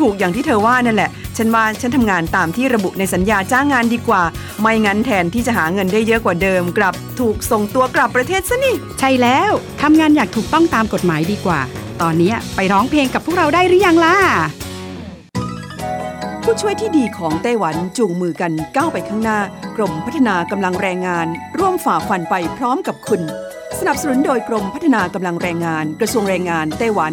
ถูกอย่างที่เธอว่านั่นแหละ ฉันว่าฉันทำงานตามที่ระบุในสัญญาจ้างงานดีกว่า ไม่งั้นแทนที่จะหาเงินได้เยอะกว่าเดิม กลับถูกส่งตัวกลับประเทศซะนี่ ใช่แล้วทำงานอยากถูกต้องตามกฎหมายดีกว่า ตอนนี้ไปร้องเพลงกับพวกเราได้หรือยังล่ะ ผู้ช่วยที่ดีของไต้หวันจูงมือกันก้าวไปข้างหน้า กรมพัฒนากำลังแรงงาน ร่วมฝ่าฟันไปพร้อมกับคุณ สนับสนุนโดยกรมพัฒนากำลังแรงงาน กระทรวงแรงงานไต้หวัน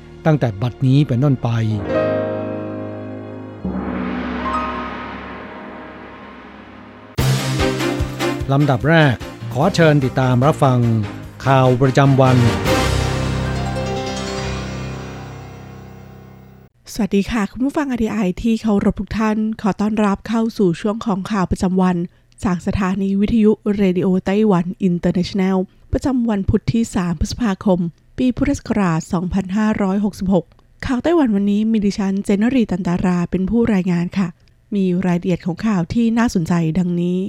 ตั้งแต่บัดนี้เป็นต้นไป ลำดับแรกขอเชิญติดตามรับฟัง ข่าวประจำวัน สวัสดีค่ะคุณผู้ฟังอ t ีไอที่เคารพทุกท่าน ขอต้อนรับเข้าสู่ช่วงของข่าวประจำวัน จากสถานีวิทยุ Radio Taiwan International ประจำวันพุธที่ 3 พฤษภาคม ปีพุทธศักราช 2566 ข่าวไต้หวันวันนี้มีดิฉันเจนนรีตันตาราเป็นผู้รายงานค่ะ มีรายละเอียดของข่าวที่น่าสนใจดังนี้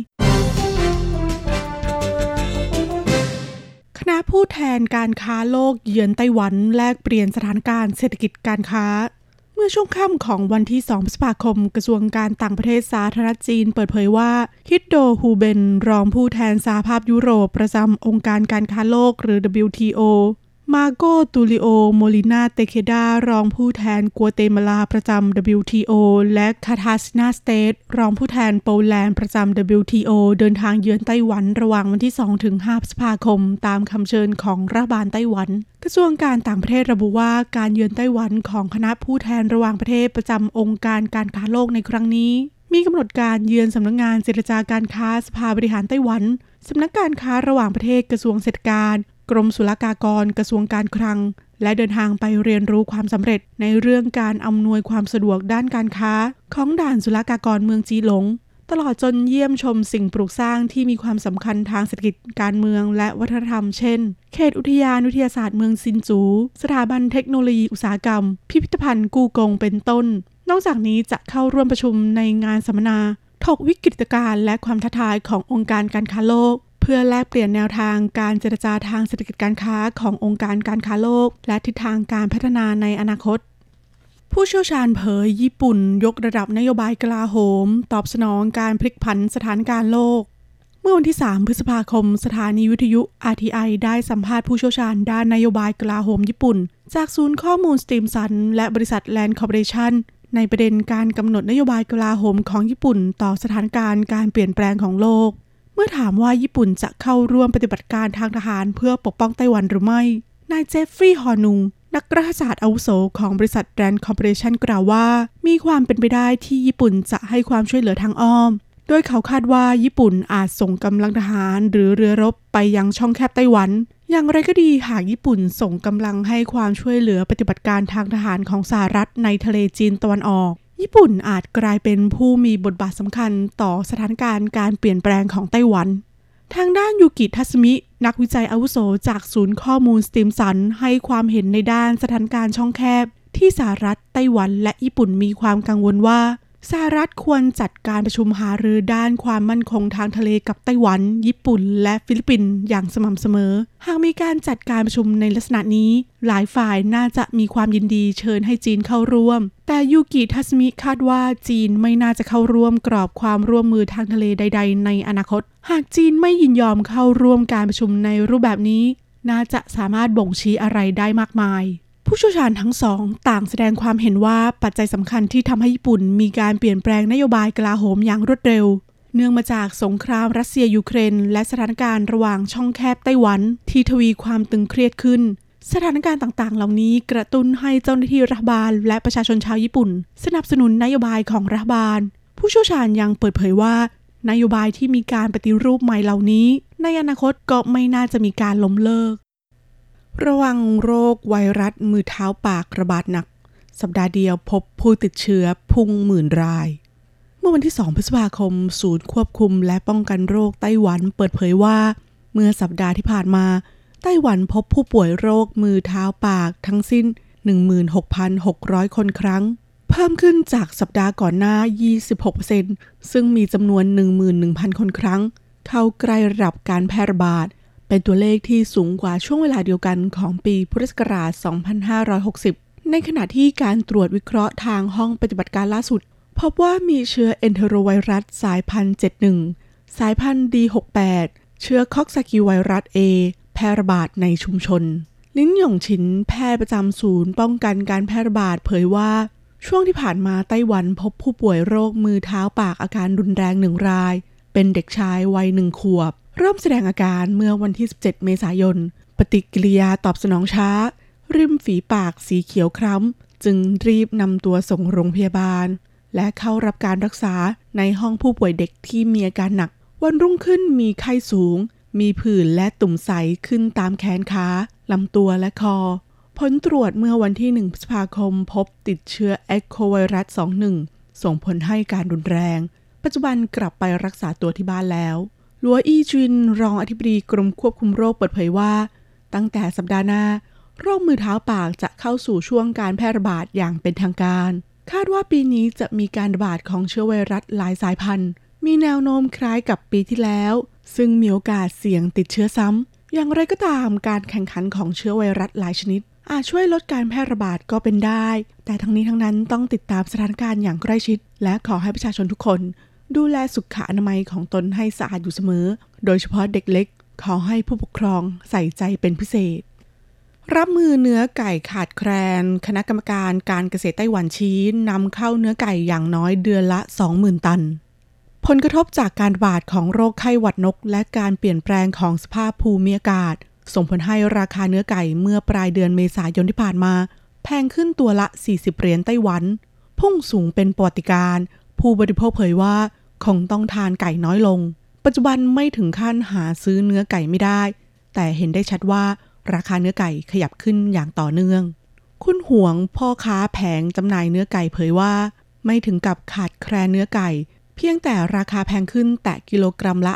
คณะผู้แทนการค้าโลกเยือนไต้หวันแลกเปลี่ยนสถานการณ์เศรษฐกิจการค้าเมื่อช่วงค่ำของวันที่ 2 พฤษภาคม กระทรวงการต่างประเทศสาธารณรัฐจีนเปิดเผยว่า ฮิดโดฮูเบน รองผู้แทนสหภาพยุโรปประจำองค์การการค้าโลกหรือ WTO มาโกตูลิโอ โมลินาเตเคดารองผู้แทนกัวเตมาลาประจำ WTO และคาทาซินาสเตทรองผู้แทนโปแลนด์ประจำ WTO เดินทางเยือนไต้หวันระหว่างวันที่ 2 ถึง 5 พฤษภาคม ตามคำเชิญของรัฐบาลไต้หวัน กระทรวงการต่างประเทศระบุว่าการเยือนไต้หวันของคณะผู้แทนระหว่างประเทศประจำองค์การการค้าโลกในครั้งนี้ มีกำหนดการเยือนสำนักงงานเจรจาการค้าสภาบริหารไต้หวันสำนักการค้าระหว่างประเทศกระทรวงเศรษฐการ กรมศุลกากรกระทรวงการคลัง และเดินทางไปเรียนรู้ความสำเร็จในเรื่องการอำนวยความสะดวกด้านการค้า ของด่านศุลกากรเมืองจีหลง ตลอดจนเยี่ยมชมสิ่งปลูกสร้างที่มีความสำคัญทางเศรษฐกิจการเมืองและวัฒนธรรม เช่น เขตอุทยานวิทยาศาสตร์เมืองซินจู สถาบันเทคโนโลยีอุตสาหกรรม พิพิธภัณฑ์กูกงเป็นต้น นอกจากนี้จะเข้าร่วมประชุมในงานสัมมนาถกวิกฤตการณ์และความท้าทายขององค์การการค้าโลก เพื่อแลกเปลี่ยนแนวทางการเจรจาทางเศรษฐกิจการค้าขององค์การการค้าโลก และทิศทางการพัฒนาในอนาคตผู้เชี่ยวชาญเผยญี่ปุ่นยกระดับนโยบายกลาโหม ตอบสนองการพลิกผันสถานการณ์โลก เมื่อวันที่ 3 พฤษภาคม สถานีวิทยุ RTI ได้สัมภาษณ์ผู้เชี่ยวชาญด้านนโยบายกลาโหมญี่ปุ่น จากศูนย์ข้อมูล Stimson และบริษัท RAND Corporation ในประเด็นการกำหนดนโยบายกลาโหมของญี่ปุ่น ต่อสถานการณ์การเปลี่ยนแปลงของโลก เมื่อถามว่าญี่ปุ่นจะเข้าร่วมปฏิบัติการทางทหารเพื่อปกป้องไต้หวันหรือไม่ นายเจฟฟรีย์ฮอนุงนักรัฐศาสตร์อาวุโสของบริษัท RAND Corporation กล่าวว่า มีความเป็นไปได้ที่ญี่ปุ่นจะให้ความช่วยเหลือทางอ้อม โดยเขาคาดว่าญี่ปุ่นอาจส่งกำลังทหารหรือเรือรบไปยังช่องแคบไต้หวัน อย่างไรก็ดีหากญี่ปุ่นส่งกำลังให้ความช่วยเหลือปฏิบัติการทางทหารของสหรัฐในทะเลจีนตะวันออก ญี่ปุ่นอาจกลายเป็นผู้มีบทบาทสำคัญต่อสถานการณ์การเปลี่ยนแปลงของไต้หวัน ทางด้านยูกิทัสมิ นักวิจัยอาวุโสจากศูนย์ข้อมูลสตีมสัน ให้ความเห็นในด้านสถานการณ์ช่องแคบ ที่สหรัฐไต้หวันและญี่ปุ่นมีความกังวลว่า สหรัฐควรจัดการประชุมหารือด้านความมั่นคงทางทะเลกับไต้หวัน ญี่ปุ่น และฟิลิปปินส์อย่างสม่ำเสมอ หากมีการจัดการประชุมในลักษณะนี้ หลายฝ่ายน่าจะมีความยินดีเชิญให้จีนเข้าร่วม แต่ยูกิทัสมิคาดว่าจีนไม่น่าจะเข้าร่วมกรอบความร่วมมือทางทะเลใด ๆ ในอนาคต หากจีนไม่ยินยอมเข้าร่วมการประชุมในรูปแบบนี้ น่าจะสามารถบ่งชี้อะไรได้มากมาย ผู้เชี่ยวชาญทั้งสองต่างแสดงความเห็นว่าปัจจัยสำคัญที่ทำให้ญี่ปุ่นมีการเปลี่ยนแปลงนโยบายกลาโหมอย่างรวดเร็ว เนื่องมาจากสงครามรัสเซียยูเครน และสถานการณ์ระหว่างช่องแคบไต้หวัน ที่ทวีความตึงเครียดขึ้น สถานการณ์ต่างๆ เหล่านี้กระตุ้นให้เจ้าหน้าที่รัฐบาล และประชาชนชาวญี่ปุ่น สนับสนุนนโยบายของรัฐบาล ผู้เชี่ยวชาญยังเปิดเผยว่านโยบายที่มีการปฏิรูปใหม่เหล่านี้ ในอนาคตก็ไม่น่าจะมีการล้มเลิก ระวังโรคไวรัสมือเท้าปากระบาดหนัก สัปดาห์เดียวพบผู้ติดเชื้อพุ่งหมื่นราย เมื่อวันที่ 2 พฤษภาคม ศูนย์ควบคุมและป้องกันโรคไต้หวันเปิดเผยว่า เมื่อสัปดาห์ที่ผ่านมา ไต้หวันพบผู้ป่วยโรคมือเท้าปากทั้งสิ้น 16,600 คนครั้ง เพิ่มขึ้นจากสัปดาห์ก่อนหน้า 26%ซึ่งมีจำนวน 11,000 คนครั้ง เข้าใกล้ระดับการแพร่ระบาด เป็นตัวเลขที่สูงกว่าช่วงเวลาเดียวกันของปีพุทธศักราช 2560 ในขณะที่การตรวจวิเคราะห์ทางห้องปฏิบัติการล่าสุด พบว่ามีเชื้อเอนเทโรไวรัสสายพันธุ์ 71 สายพันธุ์ D68 เชื้อคอกซากิไวรัส A แพร่ระบาดในชุมชน ลิ้นหยงชินแพทย์ประจำศูนย์ป้องกันการแพร่ระบาดเผยว่าช่วงที่ผ่านมาไต้หวันพบผู้ป่วยโรคมือเท้าปากอาการรุนแรงหนึ่งราย เป็นเด็กชายวัยหนึ่งขวบ เริ่มแสดงอาการเมื่อวันที่ 17 เมษายน ปฏิกิริยาตอบสนองช้า ริมฝีปากสีเขียวคล้ำ จึงรีบนำตัวส่งโรงพยาบาล และเข้ารับการรักษาในห้องผู้ป่วยเด็กที่มีอาการหนัก วันรุ่งขึ้นมีไข้สูง มีผื่นและตุ่มใสขึ้นตามแขนขาลำตัวและคอ ผลตรวจเมื่อวันที่ 1 พฤษภาคมพบติดเชื้อเอโคไวรัส 21 ส่งผลให้การรุนแรง ปัจจุบันกลับไปรักษาตัวที่บ้านแล้ว ลัวอี้จินรองอธิบดีกรมควบคุมโรคเปิดเผยว่า ตั้งแต่สัปดาห์หน้าโรคมือเท้าปากจะเข้าสู่ช่วงการแพร่ระบาดอย่างเป็นทางการ คาดว่าปีนี้จะมีการระบาดของเชื้อไวรัสหลายสายพันธุ์ มีแนวโน้มคล้ายกับปีที่แล้ว ซึ่งมีโอกาสเสี่ยงติดเชื้อซ้ำ อย่างไรก็ตามการแข่งขันของเชื้อไวรัสหลายชนิด อาจช่วยลดการแพร่ระบาดก็เป็นได้ แต่ทั้งนี้ทั้งนั้นต้องติดตามสถานการณ์อย่างใกล้ชิด และขอให้ประชาชนทุกคน ดูแลสุขอนามัยของตนให้สะอาดอยู่เสมอ โดยเฉพาะเด็กเล็ก ขอให้ผู้ปกครองใส่ใจเป็นพิเศษ รับมือเนื้อไก่ขาดแคลน คณะกรรมการการเกษตรไต้หวันชี้นำเข้าเนื้อไก่อย่างน้อยเดือนละ 20,000 ตัน ผลกระทบจากการระบาดของโรคไข้หวัดนก และการเปลี่ยนแปลงของสภาพภูมิอากาศ ส่งผลให้ราคาเนื้อไก่เมื่อปลายเดือนเมษายนที่ผ่านมา แพงขึ้นตัวละ 40 เหรียญไต้หวัน พุ่งสูงเป็นปวติการ ผู้บริโภคเผยว่า คงต้องทานไก่น้อยลง ปัจจุบันไม่ถึงขั้นหาซื้อเนื้อไก่ไม่ได้ แต่เห็นได้ชัดว่าราคาเนื้อไก่ขยับขึ้นอย่างต่อเนื่อง คุณห่วงพ่อค้าแผงจำหน่ายเนื้อไก่เผยว่า ไม่ถึงกับขาดแคลนเนื้อไก่ เพียงแต่ราคาแพงขึ้นแต่กิโลกรัมละ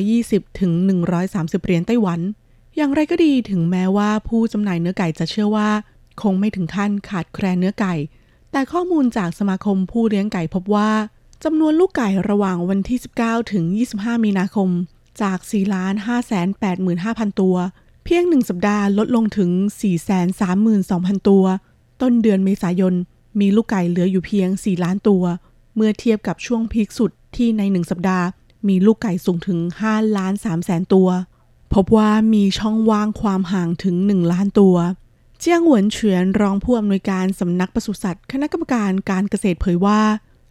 120ถึง130 เหรียญไต้หวัน อย่างไรก็ดีถึงแม้ว่าผู้จำหน่ายเนื้อไก่จะเชื่อว่า คงไม่ถึงขั้นขาดแคลนเนื้อไก่ แต่ข้อมูลจากสมาคมผู้เลี้ยงไก่พบว่า จำนวนลูกไก่ระหว่างวันที่ 19 ถึง 25 มีนาคม จาก 4 ล้าน 5 8 5 0 0 0 ตัว เพียง1สัปดาห์ลดลงถึง 4 3 2 0 0 0 ตัว ต้นเดือนเมษายน มีลูกไก่เหลืออยู่เพียง 4 ล้านตัว เมื่อเทียบกับช่วงพีคสุดที่ใน1สัปดาห์ มีลูกไก่สูงถึง 5 ล้าน3แสนตัว พบว่ามีช่องว่างความห่างถึง 1 ล้านตัวเจียงหวนเฉียนรองผู้อำนวยการสำนักปศุสัตว์ คณะกรรมการการเกษตรเผยว่า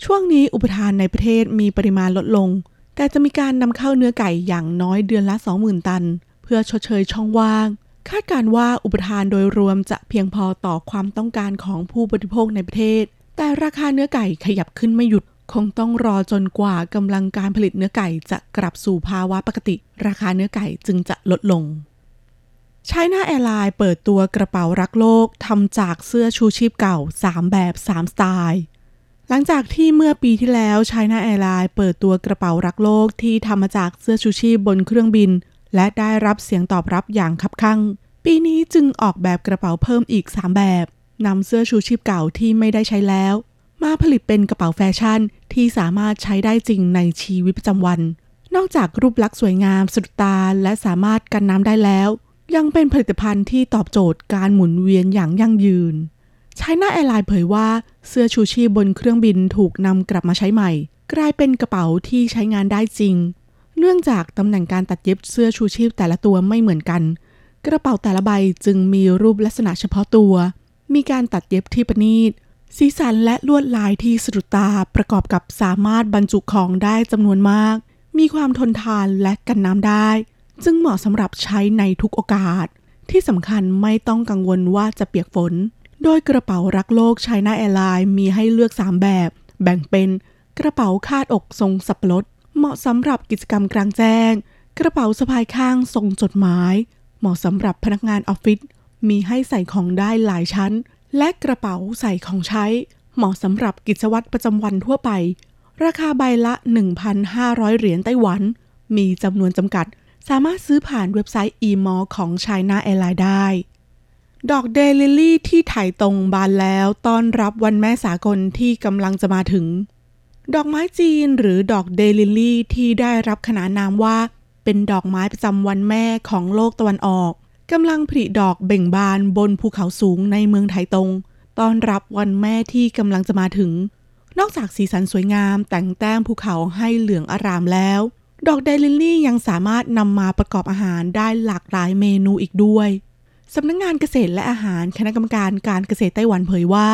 ช่วงนี้อุปทานในประเทศมีปริมาณลดลง แต่จะมีการนำเข้าเนื้อไก่อย่างน้อยเดือนละ 20,000 ตัน เพื่อชดเชยช่องว่าง คาดการว่าอุปทานโดยรวมจะเพียงพอต่อความต้องการของผู้บริโภคในประเทศ แต่ราคาเนื้อไก่ขยับขึ้นไม่หยุด คงต้องรอจนกว่ากำลังการผลิตเนื้อไก่จะกลับสู่ภาวะปกติ ราคาเนื้อไก่จึงจะลดลงช i นาแอร์ไลน์เปิดตัวกระเป๋ารักโลกทำจากเสื้อชูชีพเก่า 3 แบบ 3 สไตล์ หลังจากที่เมื่อปีที่แล้ว c h i นาแอร์ไลน์เปิดตัวกระเป๋ารักโลกที่ทำมาจากเสื้อชูชีพบนเครื่องบิน และได้รับเสียงตอบรับอย่างคับคั่ง ปีนี้จึงออกแบบกระเป๋าเพิ่มอีก 3 แบบนำเสื้อชูชีพเก่าที่ไม่ได้ใช้แล้ว มาผลิตเป็นกระเป๋าแฟชั่นที่สามารถใช้ได้จริงในชีวิตประจำวัน นอกจากรูปลักษณ์สวยงามสุดตาและสามารถกันน้ำได้แล้ว ยังเป็นผลิตภัณฑ์ที่ตอบโจทย์การหมุนเวียนอย่างยั่งยืน ช i นาแอร์ไลน์เผยว่าเสื้อชูชีพบนเครื่องบินถูกนำกลับมาใช้ใหม่ กลายเป็นกระเป๋าที่ใช้งานได้จริง เนื่องจากตำแหน่งการตัดเย็บเสื้อชูชีพแต่ละตัวไม่เหมือนกัน กระเป๋าแต่ละใบจึงมีรูปลักษณะเฉพาะตัว มีการตัดเย็บที่ประณีตสีสันและลวดลายที่สะดุดตาประกอบกับสามารถบรรจุของได้จำนวนมาก มีความทนทานและกันน้ำได้ จึงเหมาะสำหรับใช้ในทุกโอกาส ที่สำคัญไม่ต้องกังวลว่าจะเปียกฝน โดยกระเป๋ารักโลก China Airlines มีให้เลือก 3 แบบ แบ่งเป็นกระเป๋าคาดอกทรงสับปะรด เหมาะสำหรับกิจกรรมกลางแจ้ง กระเป๋าสะพายข้างทรงจดหมาย เหมาะสำหรับพนักงานออฟฟิศมีให้ใส่ของได้หลายชั้น และกระเป๋าใส่ของใช้ เหมาะสำหรับกิจวัตรประจำวันทั่วไป ราคาใบละ 1,500 เหรียญไต้หวัน มีจำนวนจำกัด สามารถซื้อผ่านเว็บไซต์ e-mall ของ China Airlines ได้ ดอกเดย์ลิลี่ที่ไถตงบานแล้วต้อนรับวันแม่สากลที่กำลังจะมาถึง ดอกไม้จีนหรือดอกเดย์ลิลี่ที่ได้รับขนานนามว่า เป็นดอกไม้ประจำวันแม่ของโลกตะวันออกกำลังผลิดอกเบ่งบานบนภูเขาสูงในเมืองไถตรงต้อนรับวันแม่ที่กำลังจะมาถึง นอกจากสีสันสวยงามแต่งแต้มภูเขาให้เหลืองอารามแล้ว ดอกเดลิลี่ยังสามารถนำมาประกอบอาหารได้หลากหลายเมนูอีกด้วย สำนักงงานเกษตรและอาหารคณะกรรมการการเกษตรไต้หวันเผยว่า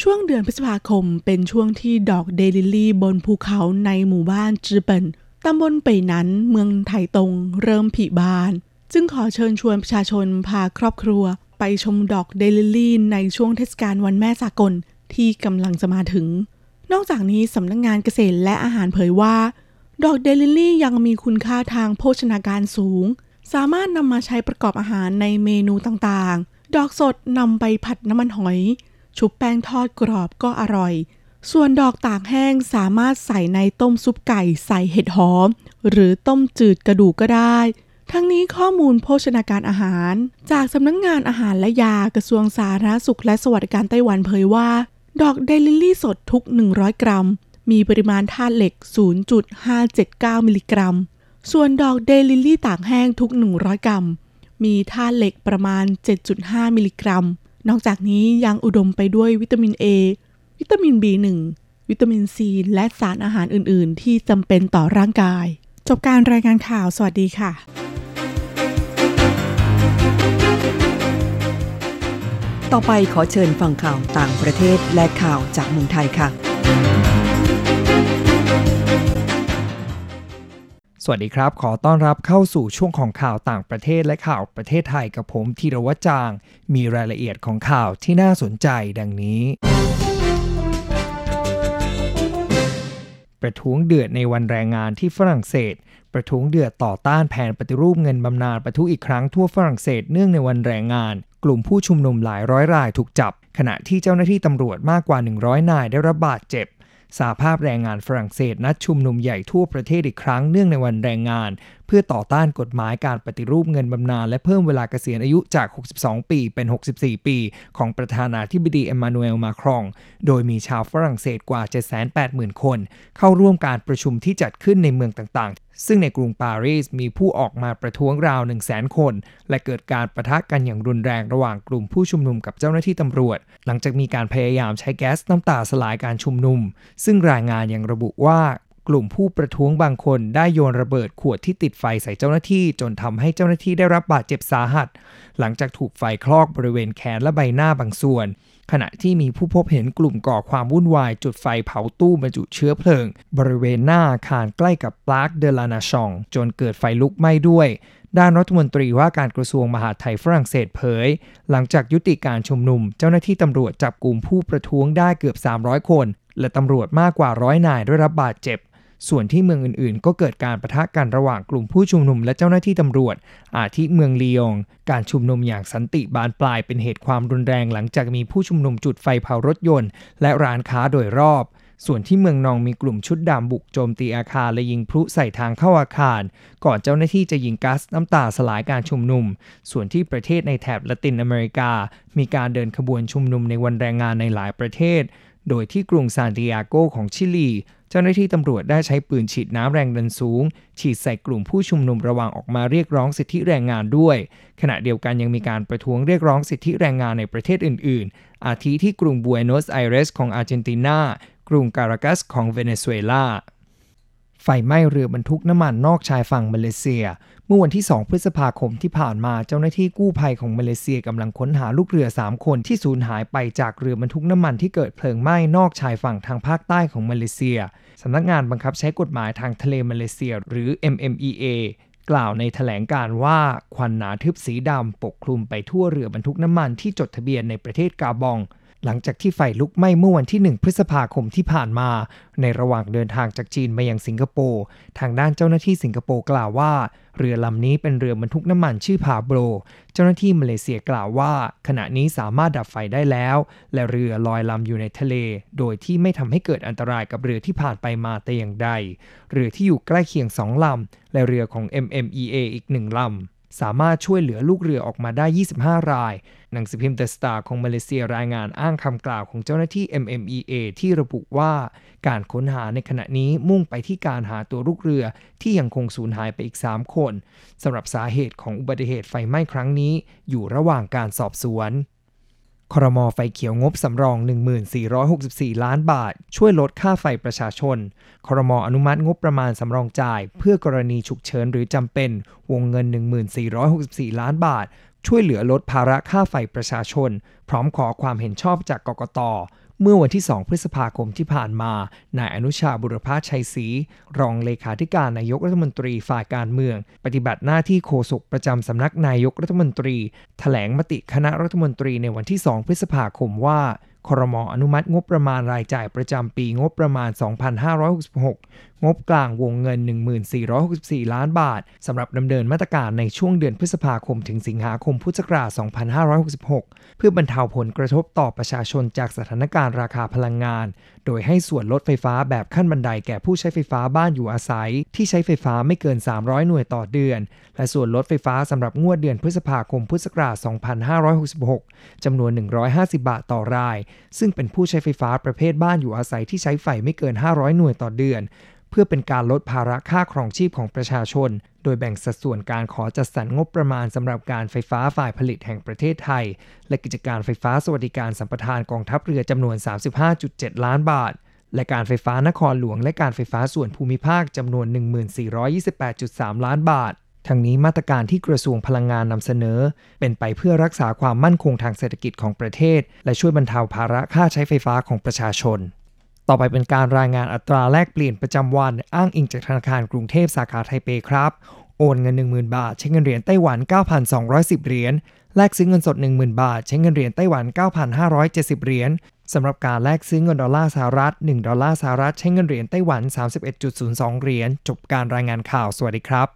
ช่วงเดือนพฤษภาคมเป็นช่วงที่ดอกเดลิลี่บนภูเขาในหมู่บ้านจือเปินตำบลเป่ยนั้นเมืองไถตงเริ่มผลิบาน จึงขอเชิญชวนประชาชนพาครอบครัว ไปชมดอกเดลิลี่ในช่วงเทศกาลวันแม่สากลที่กำลังจะมาถึง นอกจากนี้สำนักงงานเกษตรและอาหารเผยว่า ดอกเดลิลี่ยังมีคุณค่าทางโภชนาการสูง สามารถนำมาใช้ประกอบอาหารในเมนูต่างๆ ดอกสดนำไปผัดน้ำมันหอย ชุบแป้งทอดกรอบก็อร่อย ส่วนดอกตากแห้งสามารถใส่ในต้มซุปไก่ใส่เห็ดหอม หรือต้มจืดกระดูกก็ได้ ทั้งนี้ข้อมูลโภชนาการอาหาร จากสำนักงงานอาหารและยากระทรวงสาธารณสุขและสวัสดิการไต้หวันเผยว่า ดอกเดย์ลิลี่สดทุก 100 กรัม มีปริมาณธาตุเหล็ก 0.579 มิลลิกรัม ส่วนดอกเดย์ลิลี่ตากแห้งทุก 100 กรัม มีธาตุเหล็กประมาณ 7.5 มิลลิกรัม นอกจากนี้ยังอุดมไปด้วยวิตามิน A วิตามิน B1 วิตามิน C และสารอาหารอื่น ๆ ที่จำเป็นต่อร่างกาย จบการรายงานข่าว สวัสดีค่ะต่อไปขอเชิญฟังข่าวต่างประเทศและข่าวจากเมืองไทยค่ะ สวัสดีครับ ขอต้อนรับเข้าสู่ช่วงของข่าวต่างประเทศและข่าวประเทศไทยกับผมธีรวัจาง มีรายละเอียดของข่าวที่น่าสนใจดังนี้ ประท้วงเดือดในวันแรงงานที่ฝรั่งเศส ประท้วงเดือดต่อต้านแผนปฏิรูปเงินบำนาญประทุอีกครั้งทั่วฝรั่งเศสเนื่องในวันแรงงาน กลุ่มผู้ชุมนุมหลายร้อยรายถูกจับ ขณะที่เจ้าหน้าที่ตำรวจมากกว่า 100 นายได้รับบาดเจ็บ สาภาพแรงงานฝรั่งเศสนัดชุมนุมใหญ่ทั่วประเทศอีกครั้งเนื่องในวันแรงงาน พื่อต่อต้านกฎหมายการปฏิรูปเงินบำนาญและเพิ่มเวลาเกษียณอายุจาก 62 ปีเป็น 64 ปี ของประธานาธิบดีเอ็มมานูเอลมาครอง โดยมีชาวฝรั่งเศสกว่า 780,000 คน เข้าร่วมการประชุมที่จัดขึ้นในเมืองต่างๆ ซึ่งในกรุงปารีสมีผู้ออกมาประท้วงราว 100,000 คน และเกิดการประทะกันอย่างรุนแรงระหว่างกลุ่มผู้ชุมนุมกับเจ้าหน้าที่ตำรวจ หลังจากมีการพยายามใช้แก๊สน้ำตาสลายการชุมนุม ซึ่งรายงานยังระบุว่า กลุ่มผู้ประท้วงบางคนได้โยนระเบิดขวดที่ติดไฟใส่เจ้าหน้าที่ จนทำให้เจ้าหน้าที่ได้รับบาดเจ็บสาหัส หลังจากถูกไฟคลอกบริเวณแขนและใบหน้าบางส่วน ขณะที่มีผู้พบเห็นกลุ่มก่อความวุ่นวาย จุดไฟเผาตู้บรรจุเชื้อเพลิง บริเวณหน้าอาคารใกล้กับปลากเดลานาชอง จนเกิดไฟลุกไหม้ด้วยด้านรัฐมนตรีว่าการกระทรวงมหาดไทยฝรั่งเศสเผย หลังจากยุติการชุมนุม เจ้าหน้าที่ตำรวจจับกลุ่มผู้ประท้วงได้เกือบ 300 คน และตำรวจมากกว่าร้อยนายได้รับบาดเจ็บ ส่วนที่เมืองอื่นๆ ก็เกิดการประทะกันระหว่างกลุ่มผู้ชุมนุมและเจ้าหน้าที่ตำรวจ อาทิเมืองลียง การชุมนุมอย่างสันติบานปลายเป็นเหตุความรุนแรงหลังจากมีผู้ชุมนุมจุดไฟเผารถยนต์ และร้านค้าโดยรอบ ส่วนที่เมืองนองมีกลุ่มชุดดำบุกโจมตีอาคารและยิงพลุใส่ทางเข้าอาคาร ก่อนเจ้าหน้าที่จะยิงก๊าซน้ำตาสลายการชุมนุม ส่วนที่ประเทศในแถบละตินอเมริกา มีการเดินขบวนชุมนุมในวันแรงงานในหลายประเทศ โดยที่กรุงซานติอาโกของชิลี จ้าหน้าที่ตำรวจได้ใช้ปืนฉีดน้ำแรงดันสูง ฉีดใส่กลุ่มผู้ชุมนุมระหว่างออกมาเรียกร้องสิทธิแรงงานด้วย ขณะเดียวกันยังมีการประท้วงเรียกร้องสิทธิแรงงานในประเทศอื่น ๆ อาทิที่กรุงบัวโนสไอเรสของอาร์เจนตินา กรุงการากัสของเวเนซุเอลา ไฟไหม้เรือบรรทุกน้ำมันนอกชายฝั่งมาเลเซีย เมื่อวันที่ 2 พฤษภาคมที่ผ่านมาเจ้าหน้าที่กู้ภัยของมาเลเซียกำลังค้นหาลูกเรือ 3 คนที่สูญหายไปจากเรือบรรทุกน้ำมันที่เกิดเพลิงไหม้นอกชายฝั่งทางภาคใต้ของมาเลเซียสำนักงานบังคับใช้กฎหมายทางทะเลมาเลเซีย หรือ MMEA กล่าวในแถลงการว่าควันหนาทึบสีดำปกคลุมไปทั่วเรือบรรทุกน้ำมันที่จดทะเบียนในประเทศกาบอง หลังจากที่ไฟลุกไหม้เมื่อวันที่ 1 พฤษภาคมที่ผ่านมา ในระหว่างเดินทางจากจีนมายังสิงคโปร์ ทางด้านเจ้าหน้าที่สิงคโปร์กล่าวว่า เรือลำนี้เป็นเรือบรรทุกน้ำมันชื่อพาโบรเจ้าหน้าที่มาเลเซียกล่าวว่า ขณะนี้สามารถดับไฟได้แล้ว และเรือลอยลำอยู่ในทะเล โดยที่ไม่ทำให้เกิดอันตรายกับเรือที่ผ่านไปมาแต่อย่างใด เรือที่อยู่ใกล้เคียงสองลำและเรือของ MMEA อีกหนึ่งลำสามารถช่วยเหลือลูกเรือออกมาได้ 25 ราย หนังสือพิมพ์ The Star ของมาเลเซียรายงานอ้างคำกล่าวของเจ้าหน้าที่ MMEA ที่ระบุว่าการค้นหาในขณะนี้มุ่งไปที่การหาตัวลูกเรือที่ยังคงสูญหายไปอีก 3 คนสำหรับสาเหตุของอุบัติเหตุไฟไหม้ครั้งนี้ อยู่ระหว่างการสอบสวนครมไฟเขียวงบสำรอง 1464 ล้านบาท ช่วยลดค่าไฟประชาชน ครมอนุมัติงบประมาณสำรองจ่าย เพื่อกรณีฉุกเฉินหรือจำเป็น วงเงิน 1464 ล้านบาท ช่วยเหลือลดภาระค่าไฟประชาชน พร้อมขอความเห็นชอบจากกกตเมื่อวันที่ 2 พฤษภาคมที่ผ่านมา นายอนุชาบุรพาชัยศรี รองเลขาธิการนายกรัฐมนตรีฝ่ายการเมือง ปฏิบัติหน้าที่โฆษกประจำสำนักนายกรัฐมนตรีแถลงมติคณะรัฐมนตรีในวันที่ 2 พฤษภาคมว่าครมอนุมัติงบประมาณรายจ่ายประจำปีงบประมาณ 2566 งบกลางวงเงิน 1464 ล้านบาทสำหรับดำเนินมาตรการในช่วงเดือนพฤษภาคมถึงสิงหาคมพุทธศักราช 2566 เพื่อบรรเทาผลกระทบต่อประชาชนจากสถานการณ์ราคาพลังงาน โดยให้ส่วนลดไฟฟ้าแบบขั้นบันไดแก่ผู้ใช้ไฟฟ้าบ้านอยู่อาศัย ที่ใช้ไฟฟ้าไม่เกิน 300 หน่วยต่อเดือน และส่วนลดไฟฟ้าสำหรับงวดเดือนพฤษภาคมพุทธศักราช 2566 จำนวน 150 บาทต่อราย ซึ่งเป็นผู้ใช้ไฟฟ้าประเภทบ้านอยู่อาศัยที่ใช้ไฟไม่เกิน 500 หน่วยต่อเดือน พื่อเป็นการลดภาระค่าครองชีพของประชาชน โดยแบ่งสัดส่วนการขอจัดสรรงบประมาณสำหรับการไฟฟ้าฝ่ายผลิตแห่งประเทศไทย และกิจการไฟฟ้าสวัสดิการสัมปทานกองทัพเรือจำนวน 35.7 ล้านบาท และการไฟฟ้านครหลวง และการไฟฟ้าส่วนภูมิภาคจำนวน 1428.3 ล้านบาททั้งนี้มาตรการที่กระทรวงพลังงานนำเสนอ เป็นไปเพื่อรักษาความมั่นคงทางเศรษฐกิจของประเทศ และช่วยบรรเทาภาระค่าใช้ไฟฟ้าของประชาชน ต่อไปเป็นการรายงานอัตราแลกเปลี่ยนประจำวัน อ้างอิงจากธนาคารกรุงเทพสาขาไทเปครับ โอนเงิน 10,000 บาท ใช้เงินเหรียญไต้หวัน 9,210 เหรียญ แลกซื้อเงินสด 10,000 บาท ใช้เงินเหรียญไต้หวัน 9,570 เหรียญสำหรับการแลกซื้อเงินดอลลาร์สหรัฐ 1 ดอลลาร์สหรัฐ ใช้เงินเหรียญไต้หวัน 31.02 เหรียญ จบการรายงานข่าว สวัสดีครับ